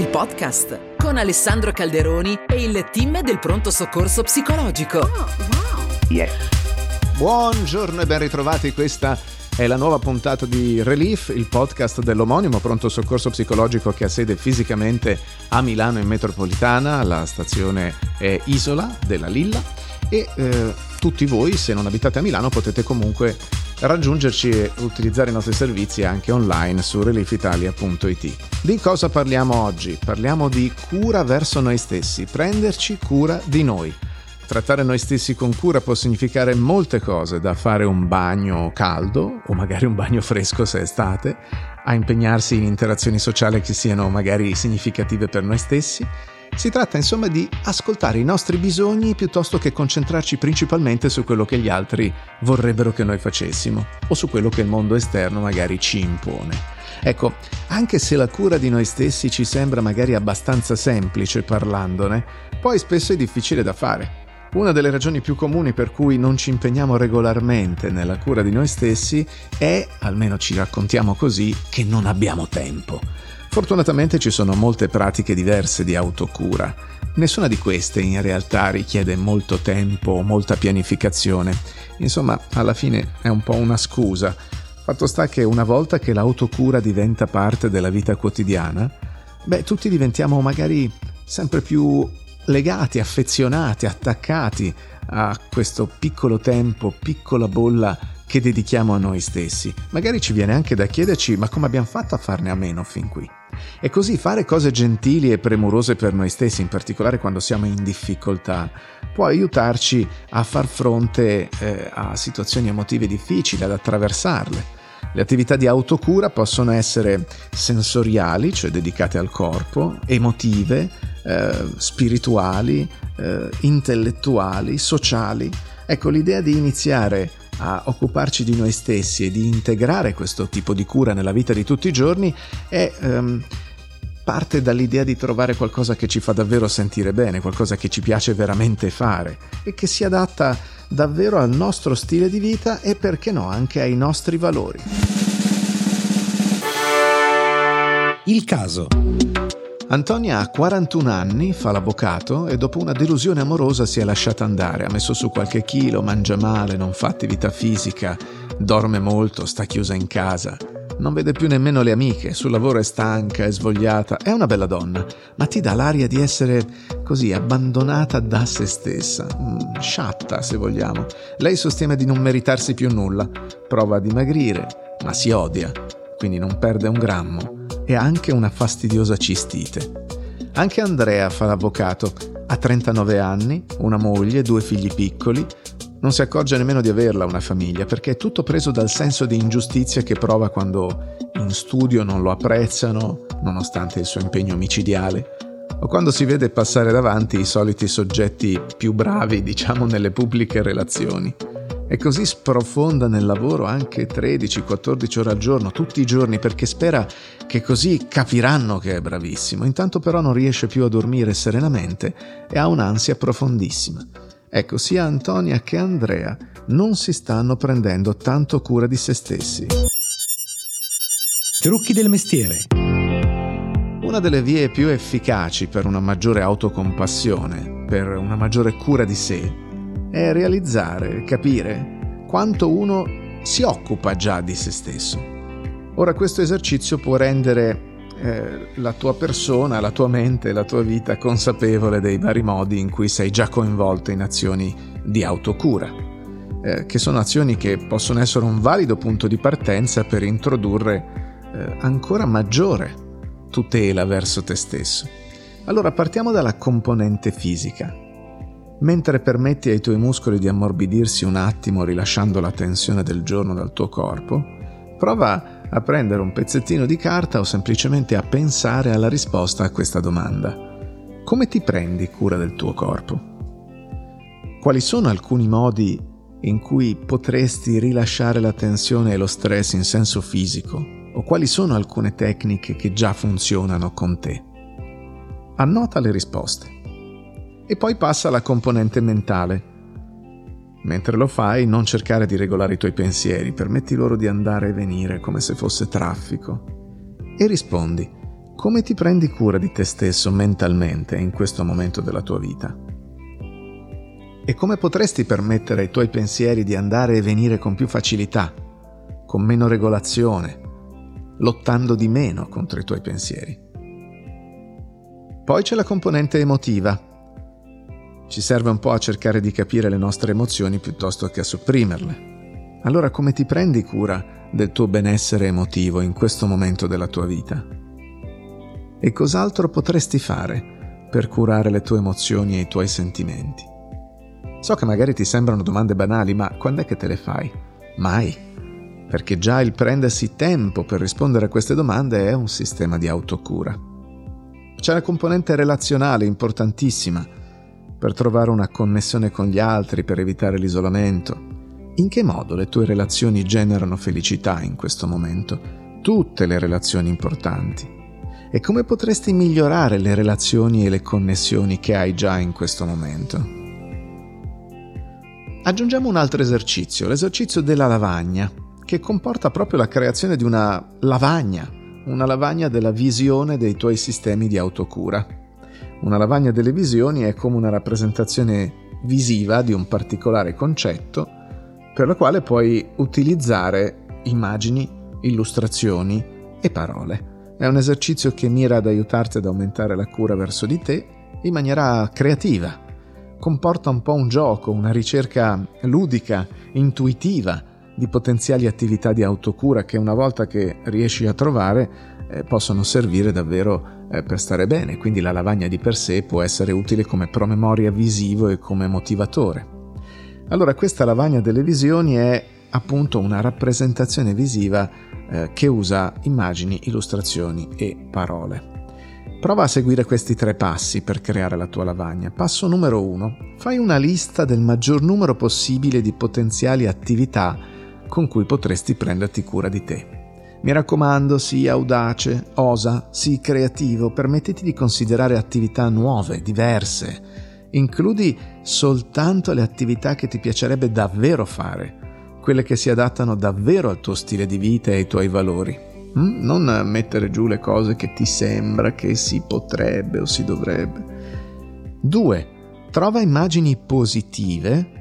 il podcast con Alessandro Calderoni e il team del pronto soccorso psicologico. Oh, wow. Yes. Buongiorno e ben ritrovati, questa è la nuova puntata di Relief, il podcast dell'omonimo pronto soccorso psicologico che ha sede fisicamente a Milano in metropolitana, la stazione è Isola della Lilla e eh, tutti voi se non abitate a Milano potete comunque raggiungerci e utilizzare i nostri servizi anche online su reliefitalia.it. Di cosa parliamo oggi? Parliamo di cura verso noi stessi, prenderci cura di noi. Trattare noi stessi con cura può significare molte cose, da fare un bagno caldo o magari un bagno fresco se è estate, a impegnarsi in interazioni sociali che siano magari significative per noi stessi, si tratta insomma di ascoltare i nostri bisogni piuttosto che concentrarci principalmente su quello che gli altri vorrebbero che noi facessimo o su quello che il mondo esterno magari ci impone. Ecco, anche se la cura di noi stessi ci sembra magari abbastanza semplice parlandone, poi spesso è difficile da fare. Una delle ragioni più comuni per cui non ci impegniamo regolarmente nella cura di noi stessi è, almeno ci raccontiamo così, che non abbiamo tempo. Fortunatamente ci sono molte pratiche diverse di autocura. Nessuna di queste in realtà richiede molto tempo o molta pianificazione. Insomma, alla fine è un po' una scusa. Fatto sta che una volta che l'autocura diventa parte della vita quotidiana, beh, tutti diventiamo magari sempre più legati, affezionati, attaccati a questo piccolo tempo, piccola bolla che dedichiamo a noi stessi. Magari ci viene anche da chiederci ma come abbiamo fatto a farne a meno fin qui? E così fare cose gentili e premurose per noi stessi, in particolare quando siamo in difficoltà, può aiutarci a far fronte eh, a situazioni emotive difficili, ad attraversarle. Le attività di autocura possono essere sensoriali, cioè dedicate al corpo, emotive, eh, spirituali, eh, intellettuali, sociali. Ecco, l'idea di iniziare a occuparci di noi stessi e di integrare questo tipo di cura nella vita di tutti i giorni è um, parte dall'idea di trovare qualcosa che ci fa davvero sentire bene, qualcosa che ci piace veramente fare e che si adatta davvero al nostro stile di vita e perché no anche ai nostri valori. Il caso. Antonia ha 41 anni, fa l'avvocato e dopo una delusione amorosa si è lasciata andare, ha messo su qualche chilo, mangia male, non fa attività fisica, dorme molto, sta chiusa in casa. Non vede più nemmeno le amiche, sul lavoro è stanca, è svogliata, è una bella donna, ma ti dà l'aria di essere così abbandonata da se stessa, mm, sciatta se vogliamo. Lei sostiene di non meritarsi più nulla, prova a dimagrire, ma si odia, quindi non perde un grammo e anche una fastidiosa cistite. Anche Andrea fa l'avvocato, ha 39 anni, una moglie, due figli piccoli, non si accorge nemmeno di averla una famiglia perché è tutto preso dal senso di ingiustizia che prova quando in studio non lo apprezzano, nonostante il suo impegno micidiale, o quando si vede passare davanti i soliti soggetti più bravi, diciamo, nelle pubbliche relazioni e così sprofonda nel lavoro anche 13-14 ore al giorno, tutti i giorni, perché spera che così capiranno che è bravissimo. Intanto però non riesce più a dormire serenamente e ha un'ansia profondissima. Ecco, sia Antonia che Andrea non si stanno prendendo tanto cura di se stessi. Trucchi del mestiere. Una delle vie più efficaci per una maggiore autocompassione, per una maggiore cura di sé, è realizzare, capire quanto uno si occupa già di se stesso. Ora questo esercizio può rendere eh, la tua persona, la tua mente, la tua vita consapevole dei vari modi in cui sei già coinvolto in azioni di autocura, eh, che sono azioni che possono essere un valido punto di partenza per introdurre eh, ancora maggiore tutela verso te stesso. Allora partiamo dalla componente fisica. Mentre permetti ai tuoi muscoli di ammorbidirsi un attimo rilasciando la tensione del giorno dal tuo corpo, prova a prendere un pezzettino di carta o semplicemente a pensare alla risposta a questa domanda. Come ti prendi cura del tuo corpo? Quali sono alcuni modi in cui potresti rilasciare la tensione e lo stress in senso fisico? O quali sono alcune tecniche che già funzionano con te? Annota le risposte e poi passa alla componente mentale. Mentre lo fai, non cercare di regolare i tuoi pensieri, permetti loro di andare e venire come se fosse traffico. E rispondi, come ti prendi cura di te stesso mentalmente in questo momento della tua vita? E come potresti permettere ai tuoi pensieri di andare e venire con più facilità, con meno regolazione, lottando di meno contro i tuoi pensieri? Poi c'è la componente emotiva. Ci serve un po' a cercare di capire le nostre emozioni piuttosto che a sopprimerle. Allora come ti prendi cura del tuo benessere emotivo in questo momento della tua vita? E cos'altro potresti fare per curare le tue emozioni e i tuoi sentimenti? So che magari ti sembrano domande banali, ma quando è che te le fai? Mai. Perché già il prendersi tempo per rispondere a queste domande è un sistema di autocura. C'è la componente relazionale importantissima per trovare una connessione con gli altri, per evitare l'isolamento. In che modo le tue relazioni generano felicità in questo momento? Tutte le relazioni importanti e come potresti migliorare le relazioni e le connessioni che hai già in questo momento. Aggiungiamo un altro esercizio, l'esercizio della lavagna, che comporta proprio la creazione di una lavagna, una lavagna della visione dei tuoi sistemi di autocura. Una lavagna delle visioni è come una rappresentazione visiva di un particolare concetto per la quale puoi utilizzare immagini, illustrazioni e parole. È un esercizio che mira ad aiutarti ad aumentare la cura verso di te in maniera creativa. Comporta un po' un gioco, una ricerca ludica, intuitiva di potenziali attività di autocura che una volta che riesci a trovare eh, possono servire davvero eh, per stare bene. Quindi la lavagna di per sé può essere utile come promemoria visivo e come motivatore. Allora questa lavagna delle visioni è appunto una rappresentazione visiva eh, che usa immagini, illustrazioni e parole. Prova a seguire questi tre passi per creare la tua lavagna. Passo numero uno. Fai una lista del maggior numero possibile di potenziali attività con cui potresti prenderti cura di te. Mi raccomando, sii audace, osa, sii creativo, permettiti di considerare attività nuove, diverse. Includi soltanto le attività che ti piacerebbe davvero fare quelle che si adattano davvero al tuo stile di vita e ai tuoi valori. Mm? Non mettere giù le cose che ti sembra che si potrebbe o si dovrebbe. 2. Trova immagini positive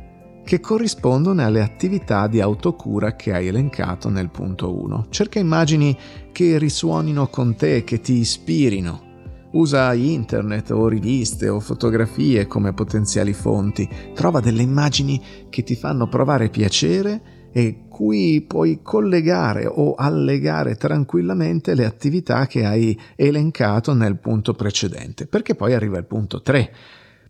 che corrispondono alle attività di autocura che hai elencato nel punto 1. Cerca immagini che risuonino con te, che ti ispirino. Usa internet o riviste o fotografie come potenziali fonti. Trova delle immagini che ti fanno provare piacere e cui puoi collegare o allegare tranquillamente le attività che hai elencato nel punto precedente, perché poi arriva il punto 3.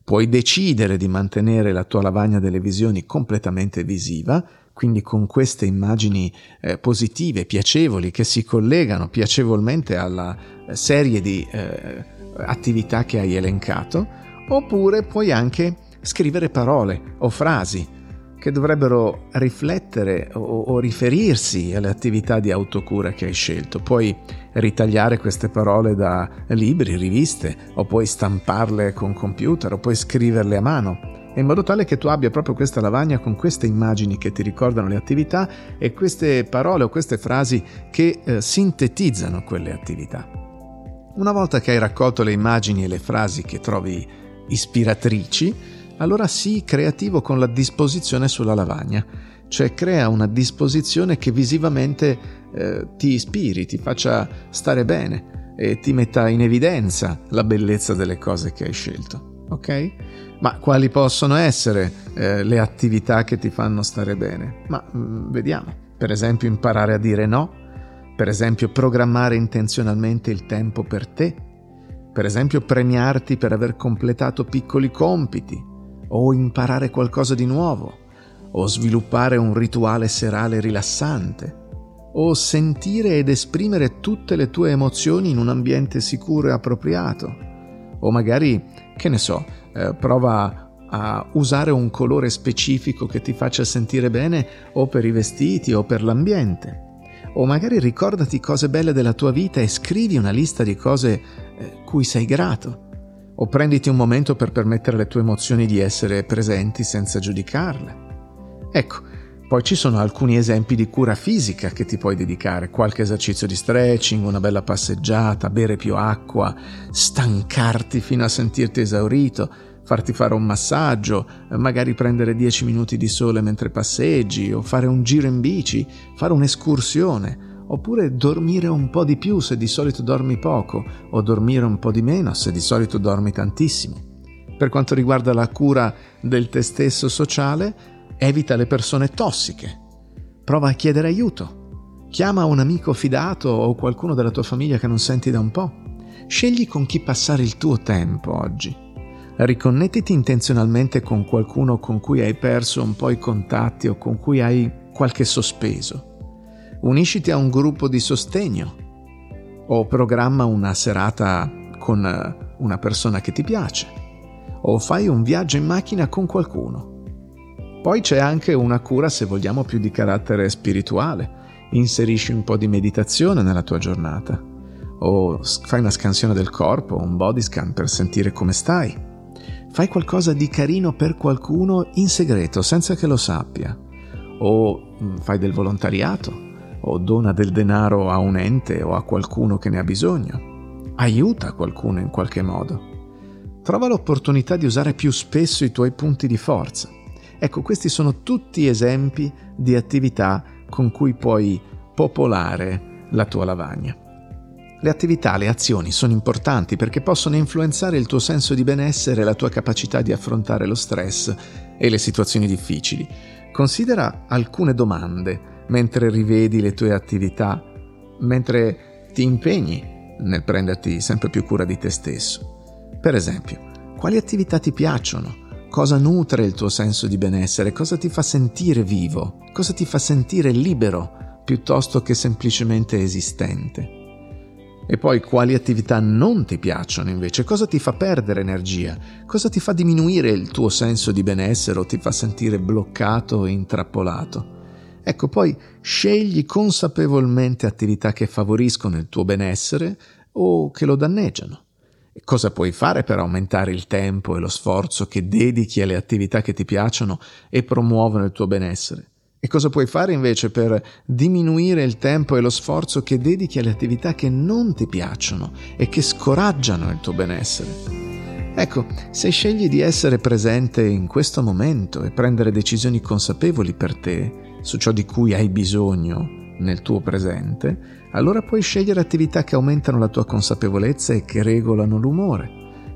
Puoi decidere di mantenere la tua lavagna delle visioni completamente visiva, quindi con queste immagini eh, positive, piacevoli, che si collegano piacevolmente alla eh, serie di eh, attività che hai elencato, oppure puoi anche scrivere parole o frasi che dovrebbero riflettere o, o, riferirsi alle attività di autocura che hai scelto. Puoi ritagliare queste parole da libri, riviste, o puoi stamparle con computer, o puoi scriverle a mano, in modo tale che tu abbia proprio questa lavagna con queste immagini che ti ricordano le attività e queste parole o queste frasi che eh, sintetizzano quelle attività. Una volta che hai raccolto le immagini e le frasi che trovi ispiratrici, allora sii creativo con la disposizione sulla lavagna, cioè crea una disposizione che visivamente eh, ti ispiri, ti faccia stare bene e ti metta in evidenza la bellezza delle cose che hai scelto. Ok? Ma quali possono essere eh, le attività che ti fanno stare bene? Ma mh, mm, vediamo. Per esempio imparare a dire no, per esempio programmare intenzionalmente il tempo per te, per esempio premiarti per aver completato piccoli compiti, o imparare qualcosa di nuovo, o sviluppare un rituale serale rilassante, o sentire ed esprimere tutte le tue emozioni in un ambiente sicuro e appropriato, o magari, che ne so, eh, prova a usare un colore specifico che ti faccia sentire bene o per i vestiti o per l'ambiente. O magari ricordati cose belle della tua vita e scrivi una lista di cose eh, cui sei grato o prenditi un momento per permettere alle tue emozioni di essere presenti senza giudicarle. Ecco, Poi ci sono alcuni esempi di cura fisica che ti puoi dedicare, qualche esercizio di stretching, una bella passeggiata, bere più acqua, stancarti fino a sentirti esaurito, farti fare un massaggio, magari prendere 10 minuti di sole mentre passeggi o fare un giro in bici, fare un'escursione, oppure dormire un po' di più se di solito dormi poco o dormire un po' di meno se di solito dormi tantissimo. Per quanto riguarda la cura del te stesso sociale, Evita le persone tossiche. Prova a chiedere aiuto. Chiama un amico fidato o qualcuno della tua famiglia che non senti da un po'. Scegli con chi passare il tuo tempo oggi. Riconnettiti intenzionalmente con qualcuno con cui hai perso un po' i contatti o con cui hai qualche sospeso. Unisciti a un gruppo di sostegno o programma una serata con una persona che ti piace o fai un viaggio in macchina con qualcuno. Poi c'è anche una cura, se vogliamo, più di carattere spirituale. Inserisci un po' di meditazione nella tua giornata. O fai una scansione del corpo, un body scan per sentire come stai. Fai qualcosa di carino per qualcuno in segreto, senza che lo sappia. O mm, fai del volontariato, o dona del denaro a un ente o a qualcuno che ne ha bisogno. Aiuta qualcuno in qualche modo. Trova l'opportunità di usare più spesso i tuoi punti di forza. Ecco, questi sono tutti esempi di attività con cui puoi popolare la tua lavagna. Le attività, le azioni sono importanti perché possono influenzare il tuo senso di benessere e la tua capacità di affrontare lo stress e le situazioni difficili. Considera alcune domande mentre rivedi le tue attività, mentre ti impegni nel prenderti sempre più cura di te stesso. Per esempio, quali attività ti piacciono? cosa nutre il tuo senso di benessere, cosa ti fa sentire vivo, cosa ti fa sentire libero piuttosto che semplicemente esistente. E poi quali attività non ti piacciono invece, cosa ti fa perdere energia, cosa ti fa diminuire il tuo senso di benessere o ti fa sentire bloccato o intrappolato. Ecco, poi scegli consapevolmente attività che favoriscono il tuo benessere o che lo danneggiano. Cosa puoi fare per aumentare il tempo e lo sforzo che dedichi alle attività che ti piacciono e promuovono il tuo benessere? E cosa puoi fare invece per diminuire il tempo e lo sforzo che dedichi alle attività che non ti piacciono e che scoraggiano il tuo benessere? Ecco, se scegli di essere presente in questo momento e prendere decisioni consapevoli per te su ciò di cui hai bisogno nel tuo presente, allora puoi scegliere attività che aumentano la tua consapevolezza e che regolano l'umore.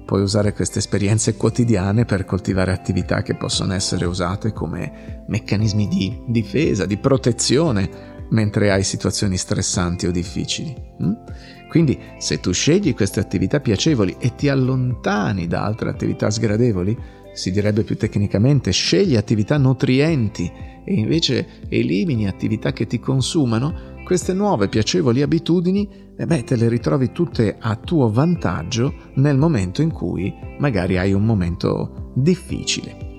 Puoi usare queste esperienze quotidiane per coltivare attività che possono essere usate come meccanismi di difesa, di protezione, mentre hai situazioni stressanti o difficili. Mm? Quindi se tu scegli queste attività piacevoli e ti allontani da altre attività sgradevoli, si direbbe più tecnicamente, scegli attività nutrienti e invece elimini attività che ti consumano, queste nuove piacevoli abitudini, eh beh, te le ritrovi tutte a tuo vantaggio nel momento in cui magari hai un momento difficile.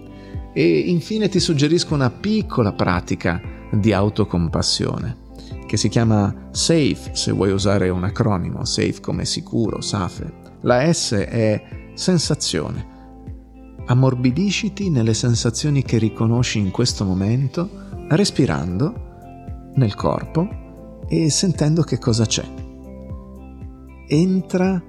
E infine ti suggerisco una piccola pratica di autocompassione che si chiama SAFE, se vuoi usare un acronimo, SAFE come sicuro, SAFE. La S è sensazione. Ammorbidisciti nelle sensazioni che riconosci in questo momento, respirando nel corpo e sentendo che cosa c'è. Entra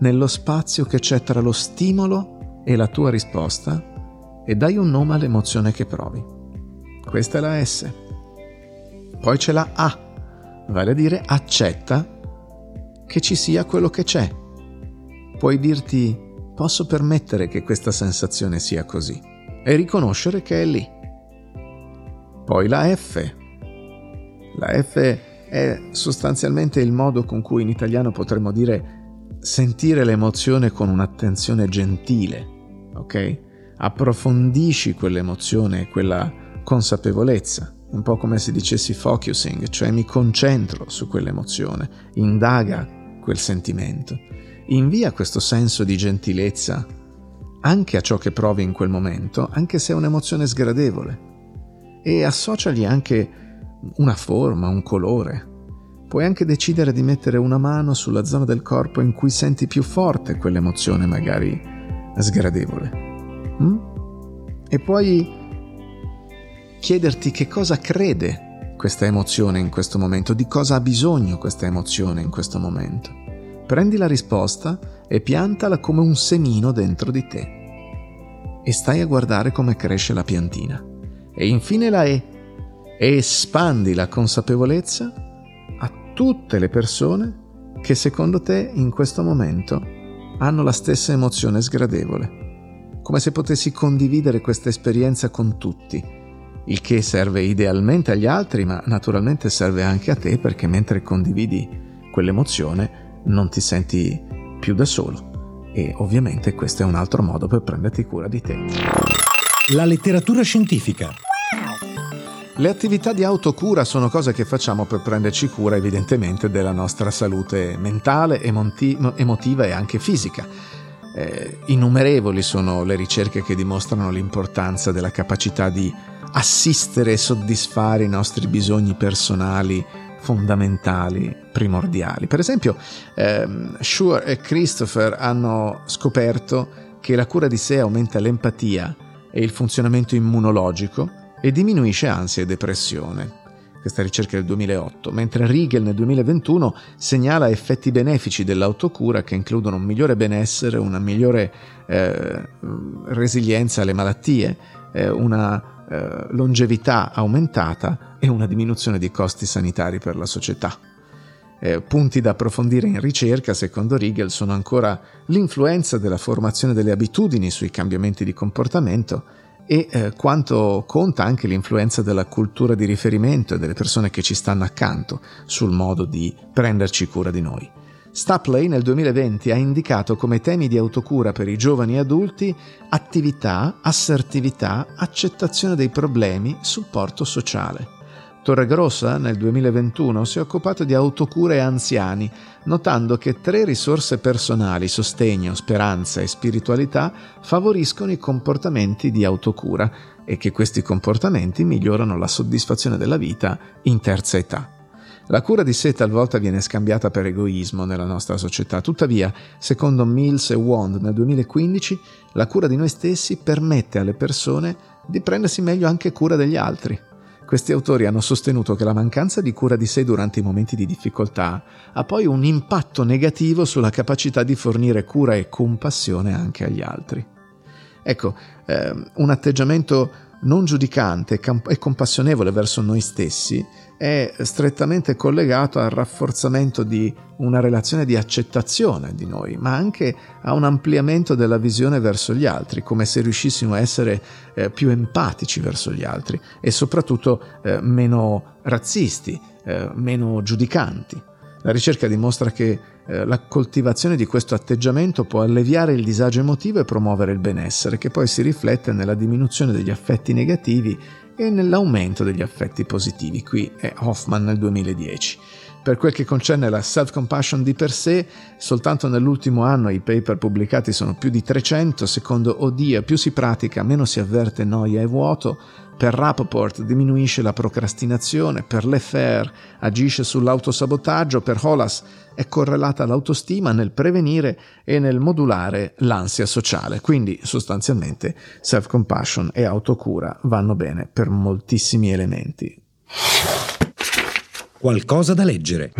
nello spazio che c'è tra lo stimolo e la tua risposta e dai un nome all'emozione che provi. Questa è la S. Poi c'è la A, vale a dire accetta che ci sia quello che c'è. Puoi dirti posso permettere che questa sensazione sia così e riconoscere che è lì. Poi la F. La F è sostanzialmente il modo con cui in italiano potremmo dire sentire l'emozione con un'attenzione gentile, ok? Approfondisci quell'emozione quella consapevolezza, un po' come se dicessi focusing, cioè mi concentro su quell'emozione, indaga quel sentimento, invia questo senso di gentilezza anche a ciò che provi in quel momento, anche se è un'emozione sgradevole, e associagli anche una forma, un colore. Puoi anche decidere di mettere una mano sulla zona del corpo in cui senti più forte quell'emozione magari sgradevole. Mm? E poi chiederti che cosa crede questa emozione in questo momento, di cosa ha bisogno questa emozione in questo momento. Prendi la risposta e piantala come un semino dentro di te. E stai a guardare come cresce la piantina. E infine la E. E espandi la consapevolezza a tutte le persone che secondo te in questo momento hanno la stessa emozione sgradevole. Come se potessi condividere questa esperienza con tutti, il che serve idealmente agli altri, ma naturalmente serve anche a te perché mentre condividi quell'emozione non ti senti più da solo. E ovviamente questo è un altro modo per prenderti cura di te. La letteratura scientifica. Le attività di autocura sono cose che facciamo per prenderci cura evidentemente della nostra salute mentale, emotiva e anche fisica. Eh, innumerevoli sono le ricerche che dimostrano l'importanza della capacità di assistere e soddisfare i nostri bisogni personali fondamentali, primordiali. Per esempio, ehm, Shure e Christopher hanno scoperto che la cura di sé aumenta l'empatia e il funzionamento immunologico e diminuisce ansia e depressione. Questa ricerca è del 2008, mentre Riegel nel 2021 segnala effetti benefici dell'autocura che includono un migliore benessere, una migliore eh, resilienza alle malattie, eh, una eh, longevità aumentata e una diminuzione di costi sanitari per la società. Eh, punti da approfondire in ricerca, secondo Riegel, sono ancora l'influenza della formazione delle abitudini sui cambiamenti di comportamento e eh, quanto conta anche l'influenza della cultura di riferimento e delle persone che ci stanno accanto sul modo di prenderci cura di noi. Stapley nel 2020 ha indicato come temi di autocura per i giovani adulti attività, assertività, accettazione dei problemi, supporto sociale. Torregrossa nel 2021 si è occupato di autocura e anziani, notando che tre risorse personali, sostegno, speranza e spiritualità, favoriscono i comportamenti di autocura e che questi comportamenti migliorano la soddisfazione della vita in terza età. La cura di sé talvolta viene scambiata per egoismo nella nostra società, tuttavia, secondo Mills e Wand nel 2015, la cura di noi stessi permette alle persone di prendersi meglio anche cura degli altri. Questi autori hanno sostenuto che la mancanza di cura di sé durante i momenti di difficoltà ha poi un impatto negativo sulla capacità di fornire cura e compassione anche agli altri. Ecco, eh, un atteggiamento non giudicante e compassionevole verso noi stessi è strettamente collegato al rafforzamento di una relazione di accettazione di noi, ma anche a un ampliamento della visione verso gli altri, come se riuscissimo a essere eh, più empatici verso gli altri e soprattutto eh, meno razzisti, eh, meno giudicanti. La ricerca dimostra che eh, la coltivazione di questo atteggiamento può alleviare il disagio emotivo e promuovere il benessere, che poi si riflette nella diminuzione degli affetti negativi e nell'aumento degli affetti positivi. Qui è Hoffman nel 2010. Per quel che concerne la self-compassion di per sé, soltanto nell'ultimo anno i paper pubblicati sono più di 300, secondo Odia più si pratica meno si avverte noia e vuoto, per Rappaport diminuisce la procrastinazione, per Leffer agisce sull'autosabotaggio, per Holas è correlata l'autostima nel prevenire e nel modulare l'ansia sociale. Quindi sostanzialmente self-compassion e autocura vanno bene per moltissimi elementi. Qualcosa da leggere.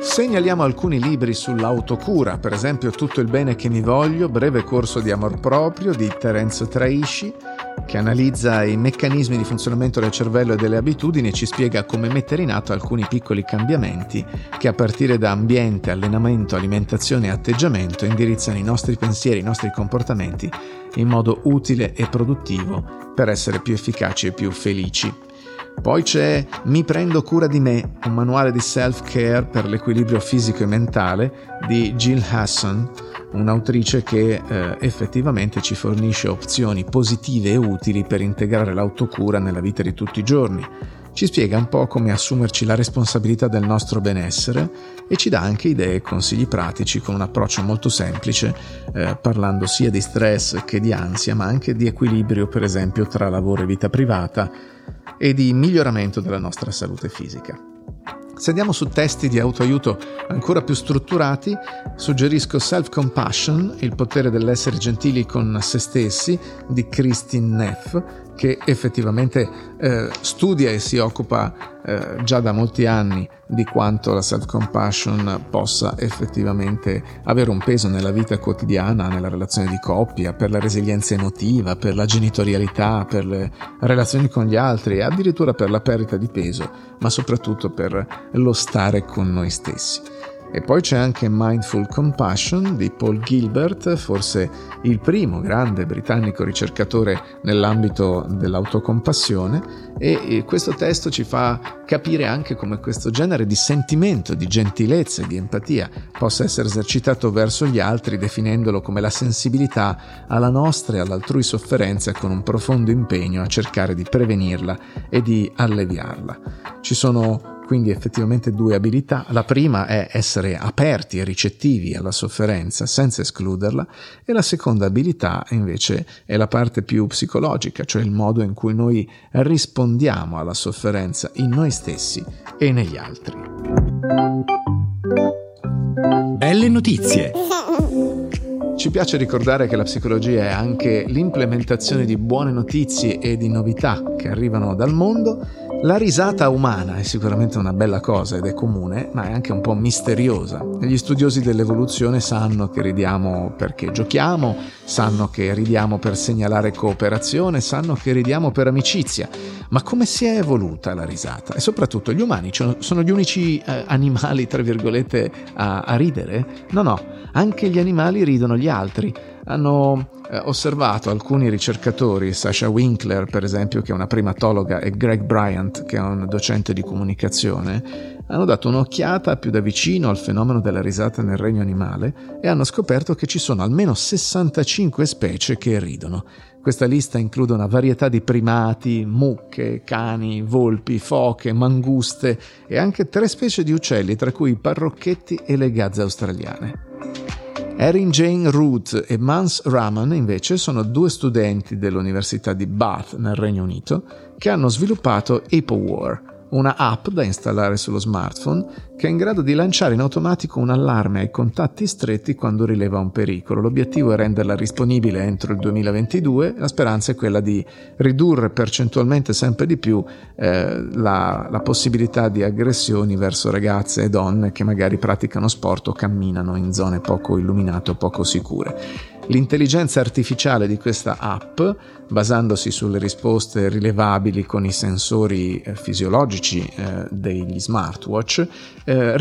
Segnaliamo alcuni libri sull'autocura, per esempio Tutto il bene che mi voglio, breve corso di amor proprio di Terenzo Traisci, che analizza i meccanismi di funzionamento del cervello e delle abitudini e ci spiega come mettere in atto alcuni piccoli cambiamenti che a partire da ambiente, allenamento, alimentazione e atteggiamento indirizzano i nostri pensieri, i nostri comportamenti in modo utile e produttivo per essere più efficaci e più felici. Poi c'è Mi prendo cura di me, un manuale di self-care per l'equilibrio fisico e mentale di Jill Hasson, un'autrice che eh, effettivamente ci fornisce opzioni positive e utili per integrare l'autocura nella vita di tutti i giorni. Ci spiega un po' come assumerci la responsabilità del nostro benessere e ci dà anche idee e consigli pratici con un approccio molto semplice, eh, parlando sia di stress che di ansia, ma anche di equilibrio, per esempio, tra lavoro e vita privata e di miglioramento della nostra salute fisica. Se andiamo su testi di autoaiuto ancora più strutturati, suggerisco Self-Compassion, il potere dell'essere gentili con se stessi, di Christine Neff, che effettivamente eh, studia e si occupa eh, già da molti anni di quanto la self-compassion possa effettivamente avere un peso nella vita quotidiana, nella relazione di coppia, per la resilienza emotiva, per la genitorialità, per le relazioni con gli altri e addirittura per la perdita di peso, ma soprattutto per lo stare con noi stessi. E poi c'è anche Mindful Compassion di Paul Gilbert, forse il primo grande britannico ricercatore nell'ambito dell'autocompassione e questo testo ci fa capire anche come questo genere di sentimento, di gentilezza e di empatia possa essere esercitato verso gli altri definendolo come la sensibilità alla nostra e all'altrui sofferenza con un profondo impegno a cercare di prevenirla e di alleviarla. Ci sono quindi effettivamente due abilità. La prima è essere aperti e ricettivi alla sofferenza senza escluderla e la seconda abilità invece è la parte più psicologica, cioè il modo in cui noi rispondiamo alla sofferenza in noi stessi e negli altri. Belle notizie! Ci piace ricordare che la psicologia è anche l'implementazione di buone notizie e di novità che arrivano dal mondo la risata umana è sicuramente una bella cosa ed è comune, ma è anche un po' misteriosa. Gli studiosi dell'evoluzione sanno che ridiamo perché giochiamo, sanno che ridiamo per segnalare cooperazione, sanno che ridiamo per amicizia. Ma come si è evoluta la risata? E soprattutto gli umani sono gli unici eh, animali, tra virgolette, a, a ridere? No, no, anche gli animali ridono gli altri hanno eh, osservato alcuni ricercatori, Sasha Winkler per esempio, che è una primatologa, e Greg Bryant, che è un docente di comunicazione, hanno dato un'occhiata più da vicino al fenomeno della risata nel regno animale e hanno scoperto che ci sono almeno 65 specie che ridono. Questa lista include una varietà di primati, mucche, cani, volpi, foche, manguste e anche tre specie di uccelli, tra cui i parrocchetti e le gazze australiane. Erin Jane Root e Mans Raman invece sono due studenti dell'Università di Bath nel Regno Unito che hanno sviluppato ApoWar, una app da installare sullo smartphone che è in grado di lanciare in automatico un allarme ai contatti stretti quando rileva un pericolo. L'obiettivo è renderla disponibile entro il 2022, la speranza è quella di ridurre percentualmente sempre di più eh, la, la possibilità di aggressioni verso ragazze e donne che magari praticano sport o camminano in zone poco illuminate o poco sicure. L'intelligenza artificiale di questa app, basandosi sulle risposte rilevabili con i sensori eh, fisiologici eh, degli smartwatch, eh,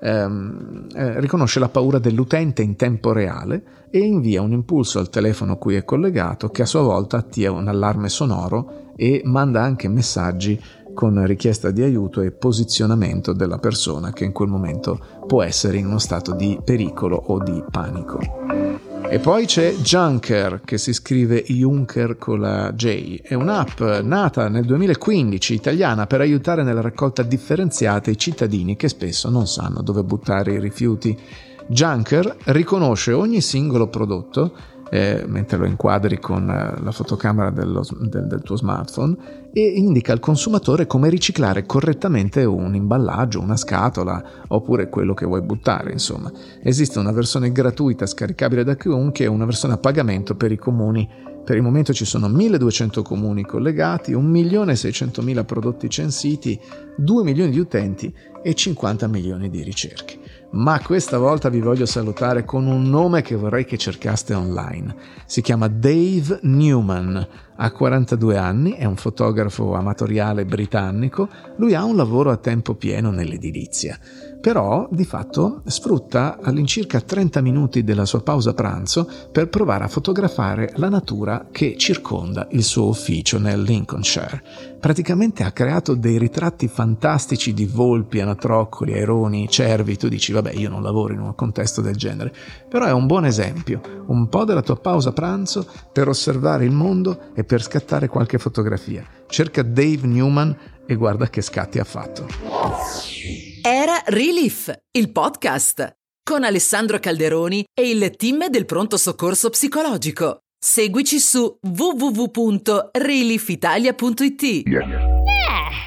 ehm, eh, riconosce la paura dell'utente in tempo reale e invia un impulso al telefono cui è collegato che a sua volta attiva un allarme sonoro e manda anche messaggi con richiesta di aiuto e posizionamento della persona che in quel momento può essere in uno stato di pericolo o di panico. E poi c'è Junker, che si scrive Junker con la J. È un'app nata nel 2015 italiana per aiutare nella raccolta differenziata i cittadini che spesso non sanno dove buttare i rifiuti. Junker riconosce ogni singolo prodotto eh, mentre lo inquadri con eh, la fotocamera dello, del, del, tuo smartphone e indica al consumatore come riciclare correttamente un imballaggio, una scatola oppure quello che vuoi buttare. Insomma, esiste una versione gratuita scaricabile da chiunque e una versione a pagamento per i comuni. Per il momento ci sono 1200 comuni collegati, 1.600.000 prodotti censiti, 2 milioni di utenti e 50 milioni di ricerche ma questa volta vi voglio salutare con un nome che vorrei che cercaste online. Si chiama Dave Newman, ha 42 anni, è un fotografo amatoriale britannico, lui ha un lavoro a tempo pieno nell'edilizia però di fatto sfrutta all'incirca 30 minuti della sua pausa pranzo per provare a fotografare la natura che circonda il suo ufficio nel Lincolnshire. Praticamente ha creato dei ritratti fantastici di volpi, anatroccoli, aironi, cervi. Tu dici, vabbè, io non lavoro in un contesto del genere, però è un buon esempio, un po' della tua pausa pranzo per osservare il mondo e per scattare qualche fotografia. Cerca Dave Newman e guarda che scatti ha fatto. Era Relief, il podcast con Alessandro Calderoni e il team del pronto soccorso psicologico. Seguici su www.reliefitalia.it. Yeah.